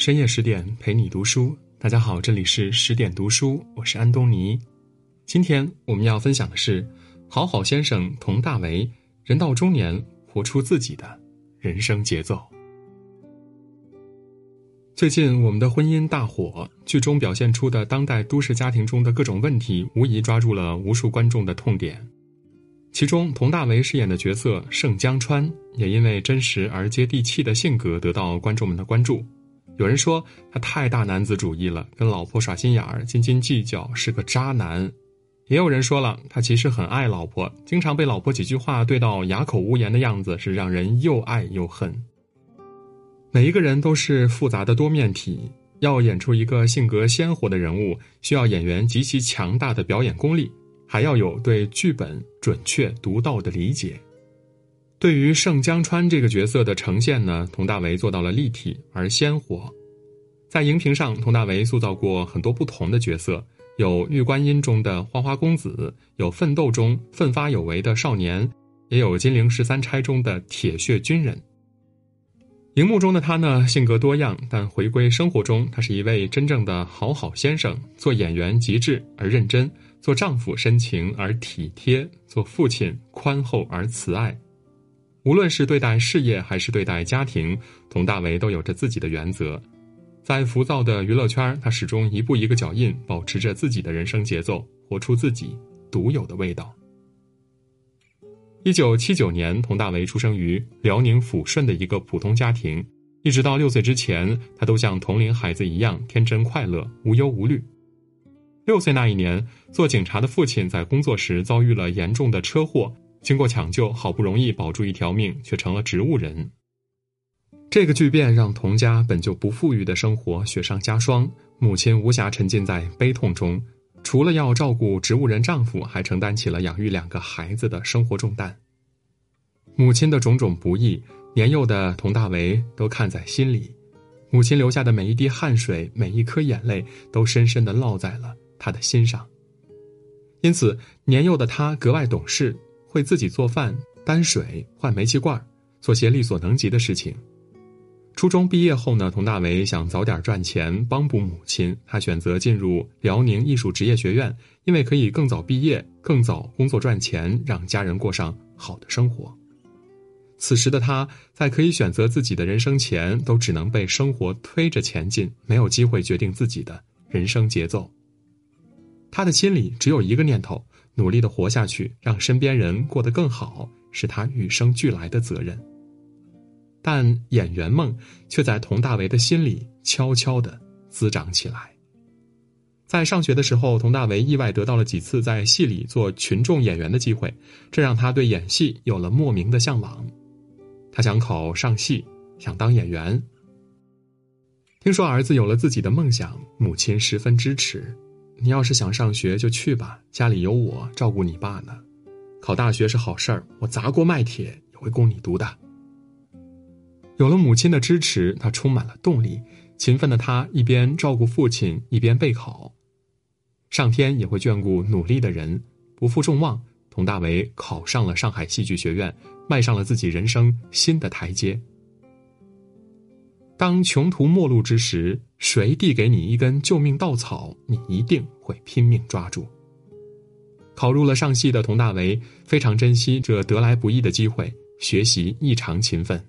深夜十点陪你读书，大家好，这里是十点读书，我是安东尼。今天我们要分享的是好好先生佟大为，人到中年活出自己的人生节奏。最近我们的婚姻大火，剧中表现出的当代都市家庭中的各种问题，无疑抓住了无数观众的痛点。其中，佟大为饰演的角色盛江川，也因为真实而接地气的性格得到观众们的关注。有人说他太大男子主义了，跟老婆耍心眼儿、斤斤计较，是个渣男；也有人说了，他其实很爱老婆，经常被老婆几句话怼到哑口无言的样子，是让人又爱又恨。每一个人都是复杂的多面体，要演出一个性格鲜活的人物，需要演员极其强大的表演功力，还要有对剧本准确独到的理解。对于盛江川这个角色的呈现呢，佟大为做到了立体而鲜活。在荧屏上，佟大为塑造过很多不同的角色，有《玉观音》中的花花公子，有《奋斗》中奋发有为的少年，也有《金陵十三钗》中的铁血军人。荧幕中的他呢，性格多样，但回归生活中，他是一位真正的好好先生。做演员极致而认真，做丈夫深情而体贴，做父亲宽厚而慈爱。无论是对待事业还是对待家庭，佟大为都有着自己的原则。在浮躁的娱乐圈，他始终一步一个脚印，保持着自己的人生节奏，活出自己独有的味道。一九七九年，佟大为出生于辽宁抚顺的一个普通家庭。一直到六岁之前，他都像同龄孩子一样天真快乐、无忧无虑。六岁那一年，做警察的父亲在工作时遭遇了严重的车祸。经过抢救，好不容易保住一条命，却成了植物人。这个巨变让童家本就不富裕的生活雪上加霜，母亲无暇沉浸在悲痛中，除了要照顾植物人丈夫，还承担起了养育两个孩子的生活重担。母亲的种种不易，年幼的佟大为都看在心里，母亲流下的每一滴汗水，每一颗眼泪，都深深的烙在了他的心上。因此，年幼的他格外懂事。会自己做饭、担水、换煤气罐，做些力所能及的事情。初中毕业后呢，佟大为想早点赚钱帮补母亲，他选择进入辽宁艺术职业学院，因为可以更早毕业、更早工作赚钱，让家人过上好的生活。此时的他在可以选择自己的人生前，都只能被生活推着前进，没有机会决定自己的人生节奏。他的心里只有一个念头。努力的活下去，让身边人过得更好，是他与生俱来的责任。但演员梦却在佟大为的心里悄悄的滋长起来。在上学的时候，佟大为意外得到了几次在戏里做群众演员的机会，这让他对演戏有了莫名的向往。他想考上戏，想当演员。听说儿子有了自己的梦想，母亲十分支持。你要是想上学就去吧，家里有我照顾你爸呢。考大学是好事儿，我砸锅卖铁也会供你读的。有了母亲的支持，他充满了动力，勤奋的他一边照顾父亲，一边备考。上天也会眷顾努力的人，不负众望，佟大为考上了上海戏剧学院，迈上了自己人生新的台阶。当穷途末路之时，谁递给你一根救命稻草，你一定会拼命抓住。考入了上戏的佟大为非常珍惜这得来不易的机会，学习异常勤奋。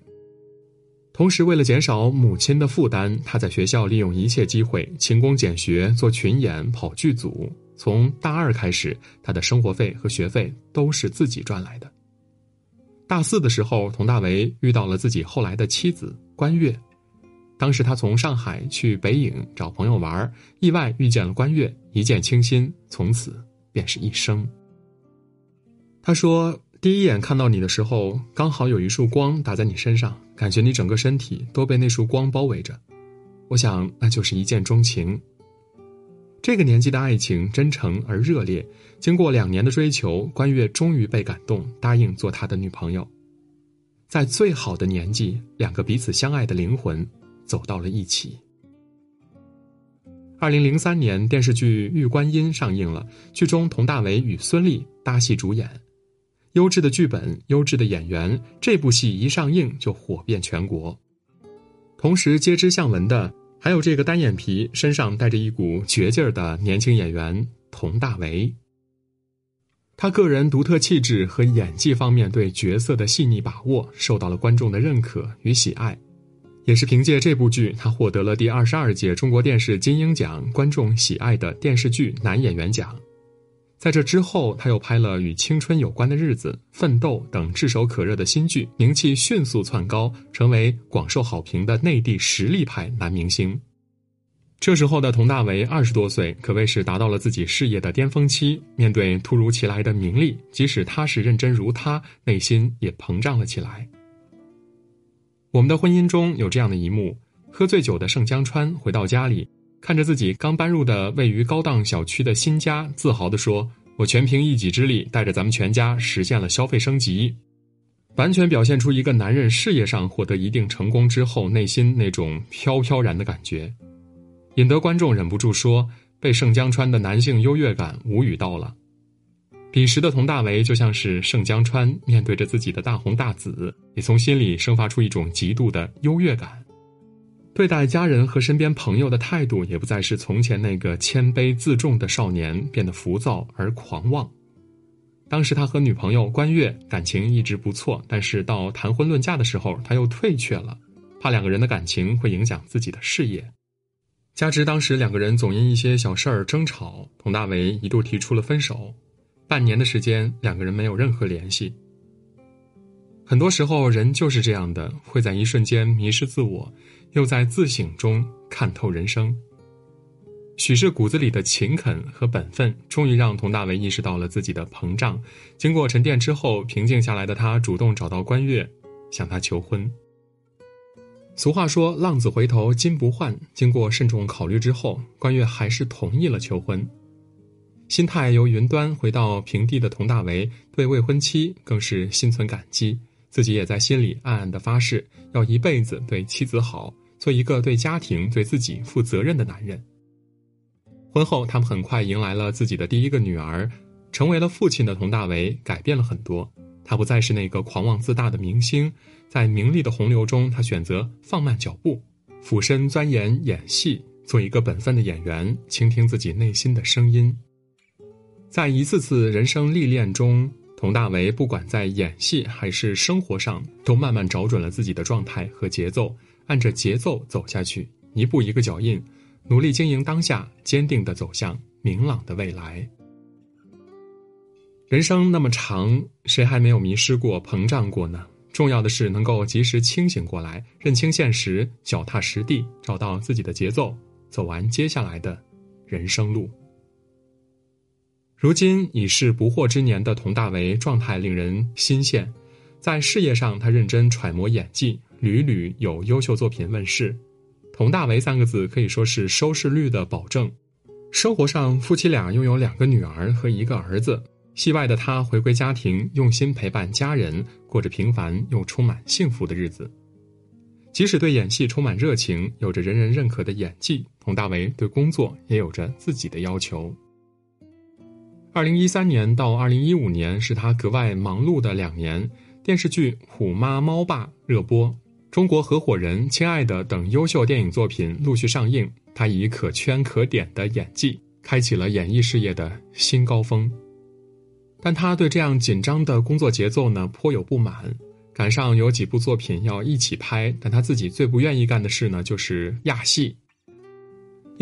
同时，为了减少母亲的负担，他在学校利用一切机会勤工俭学，做群演、跑剧组。从大二开始，他的生活费和学费都是自己赚来的。大四的时候，佟大为遇到了自己后来的妻子关悦。当时他从上海去北影找朋友玩，意外遇见了关悦，一见倾心，从此便是一生。他说：“第一眼看到你的时候，刚好有一束光打在你身上，感觉你整个身体都被那束光包围着。我想那就是一见钟情。这个年纪的爱情真诚而热烈，经过两年的追求，关悦终于被感动，答应做他的女朋友。在最好的年纪，两个彼此相爱的灵魂。”走到了一起。二零零三年，电视剧《玉观音》上映了，剧中佟大为与孙俪搭戏主演，优质的剧本，优质的演员，这部戏一上映就火遍全国。同时，皆知向文的还有这个单眼皮、身上带着一股倔劲儿的年轻演员佟大为。他个人独特气质和演技方面对角色的细腻把握，受到了观众的认可与喜爱。也是凭借这部剧，他获得了第二十二届中国电视金鹰奖观众喜爱的电视剧男演员奖。在这之后，他又拍了与青春有关的日子、奋斗等炙手可热的新剧，名气迅速窜高，成为广受好评的内地实力派男明星。这时候的佟大为二十多岁，可谓是达到了自己事业的巅峰期。面对突如其来的名利，即使他是认真如他，内心也膨胀了起来。我们的婚姻中有这样的一幕：喝醉酒的盛江川回到家里，看着自己刚搬入的位于高档小区的新家，自豪地说：“我全凭一己之力，带着咱们全家实现了消费升级。”完全表现出一个男人事业上获得一定成功之后内心那种飘飘然的感觉，引得观众忍不住说：“被盛江川的男性优越感无语到了。”彼时的佟大为就像是盛江川面对着自己的大红大紫，也从心里生发出一种极度的优越感。对待家人和身边朋友的态度也不再是从前那个谦卑自重的少年，变得浮躁而狂妄。当时他和女朋友关悦感情一直不错，但是到谈婚论嫁的时候，他又退却了，怕两个人的感情会影响自己的事业。加之当时两个人总因一些小事儿争吵，佟大为一度提出了分手。半年的时间，两个人没有任何联系。很多时候，人就是这样的，会在一瞬间迷失自我，又在自省中看透人生。许是骨子里的勤恳和本分，终于让佟大为意识到了自己的膨胀。经过沉淀之后，平静下来的他主动找到关悦，向他求婚。俗话说“浪子回头金不换”，经过慎重考虑之后，关悦还是同意了求婚。心态由云端回到平地的佟大为，对未婚妻更是心存感激，自己也在心里暗暗的发誓，要一辈子对妻子好，做一个对家庭、对自己负责任的男人。婚后，他们很快迎来了自己的第一个女儿，成为了父亲的佟大为改变了很多，他不再是那个狂妄自大的明星，在名利的洪流中，他选择放慢脚步，俯身钻研演戏，做一个本分的演员，倾听自己内心的声音。在一次次人生历练中，佟大为不管在演戏还是生活上，都慢慢找准了自己的状态和节奏，按着节奏走下去，一步一个脚印，努力经营当下，坚定的走向明朗的未来。人生那么长，谁还没有迷失过、膨胀过呢？重要的是能够及时清醒过来，认清现实，脚踏实地，找到自己的节奏，走完接下来的人生路。如今已是不惑之年的佟大为状态令人新鲜，在事业上他认真揣摩演技，屡屡有优秀作品问世。佟大为三个字可以说是收视率的保证。生活上，夫妻俩拥有两个女儿和一个儿子。戏外的他回归家庭，用心陪伴家人，过着平凡又充满幸福的日子。即使对演戏充满热情，有着人人认可的演技，佟大为对工作也有着自己的要求。二零一三年到二零一五年是他格外忙碌的两年，电视剧《虎妈猫爸》热播，《中国合伙人》《亲爱的》等优秀电影作品陆续上映，他以可圈可点的演技开启了演艺事业的新高峰。但他对这样紧张的工作节奏呢颇有不满，赶上有几部作品要一起拍，但他自己最不愿意干的事呢就是压戏。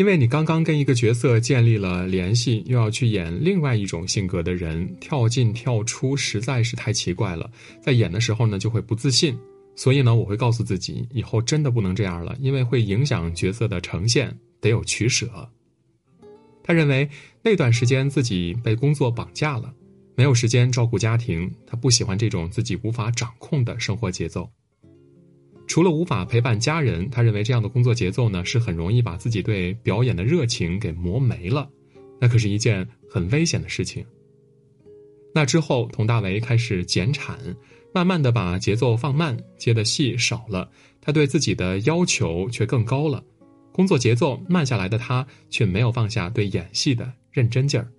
因为你刚刚跟一个角色建立了联系，又要去演另外一种性格的人，跳进跳出实在是太奇怪了。在演的时候呢，就会不自信。所以呢，我会告诉自己，以后真的不能这样了，因为会影响角色的呈现，得有取舍。他认为那段时间自己被工作绑架了，没有时间照顾家庭，他不喜欢这种自己无法掌控的生活节奏。除了无法陪伴家人，他认为这样的工作节奏呢，是很容易把自己对表演的热情给磨没了，那可是一件很危险的事情。那之后，佟大为开始减产，慢慢的把节奏放慢，接的戏少了，他对自己的要求却更高了。工作节奏慢下来的他，却没有放下对演戏的认真劲儿。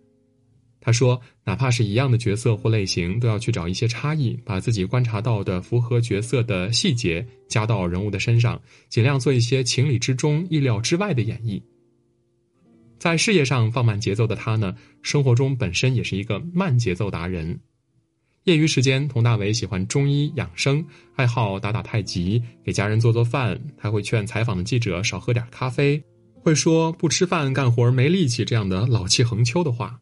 他说：“哪怕是一样的角色或类型，都要去找一些差异，把自己观察到的符合角色的细节加到人物的身上，尽量做一些情理之中、意料之外的演绎。”在事业上放慢节奏的他呢，生活中本身也是一个慢节奏达人。业余时间，佟大为喜欢中医养生，爱好打打太极，给家人做做饭。他会劝采访的记者少喝点咖啡，会说不吃饭干活没力气这样的老气横秋的话。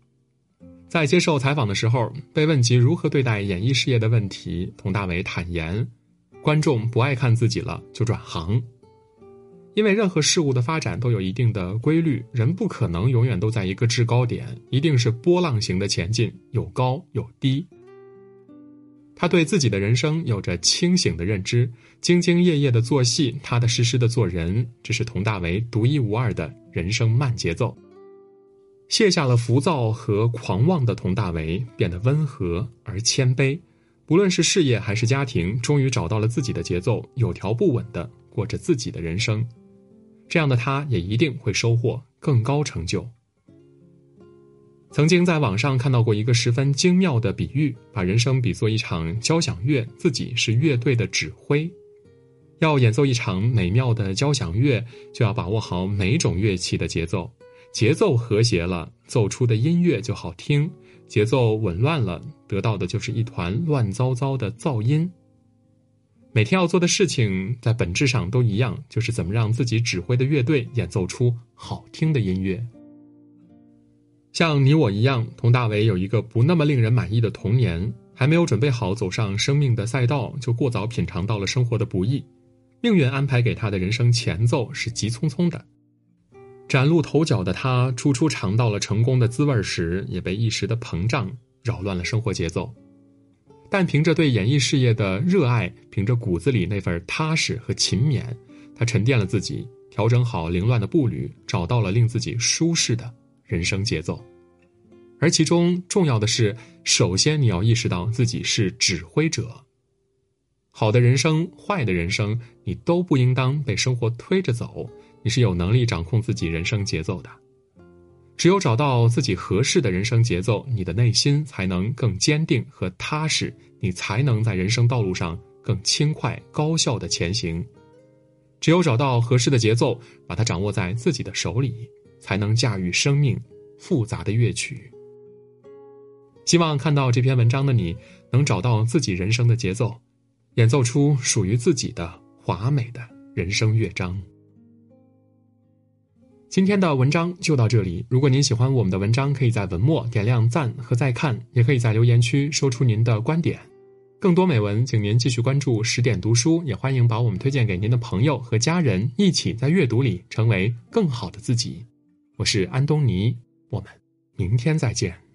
在接受采访的时候，被问及如何对待演艺事业的问题，佟大为坦言：“观众不爱看自己了，就转行。因为任何事物的发展都有一定的规律，人不可能永远都在一个制高点，一定是波浪形的前进，有高有低。”他对自己的人生有着清醒的认知，兢兢业业的做戏，踏踏实实的做人，这是佟大为独一无二的人生慢节奏。卸下了浮躁和狂妄的佟大为变得温和而谦卑，不论是事业还是家庭，终于找到了自己的节奏，有条不紊的过着自己的人生。这样的他，也一定会收获更高成就。曾经在网上看到过一个十分精妙的比喻，把人生比作一场交响乐，自己是乐队的指挥。要演奏一场美妙的交响乐，就要把握好每种乐器的节奏。节奏和谐了，奏出的音乐就好听；节奏紊乱了，得到的就是一团乱糟糟的噪音。每天要做的事情，在本质上都一样，就是怎么让自己指挥的乐队演奏出好听的音乐。像你我一样，佟大为有一个不那么令人满意的童年，还没有准备好走上生命的赛道，就过早品尝到了生活的不易。命运安排给他的人生前奏是急匆匆的。崭露头角的他，初初尝到了成功的滋味时，也被一时的膨胀扰乱了生活节奏。但凭着对演艺事业的热爱，凭着骨子里那份踏实和勤勉，他沉淀了自己，调整好凌乱的步履，找到了令自己舒适的人生节奏。而其中重要的是，首先你要意识到自己是指挥者。好的人生，坏的人生，你都不应当被生活推着走。你是有能力掌控自己人生节奏的，只有找到自己合适的人生节奏，你的内心才能更坚定和踏实，你才能在人生道路上更轻快高效的前行。只有找到合适的节奏，把它掌握在自己的手里，才能驾驭生命复杂的乐曲。希望看到这篇文章的你，能找到自己人生的节奏，演奏出属于自己的华美的人生乐章。今天的文章就到这里。如果您喜欢我们的文章，可以在文末点亮赞和再看，也可以在留言区说出您的观点。更多美文，请您继续关注十点读书，也欢迎把我们推荐给您的朋友和家人，一起在阅读里成为更好的自己。我是安东尼，我们明天再见。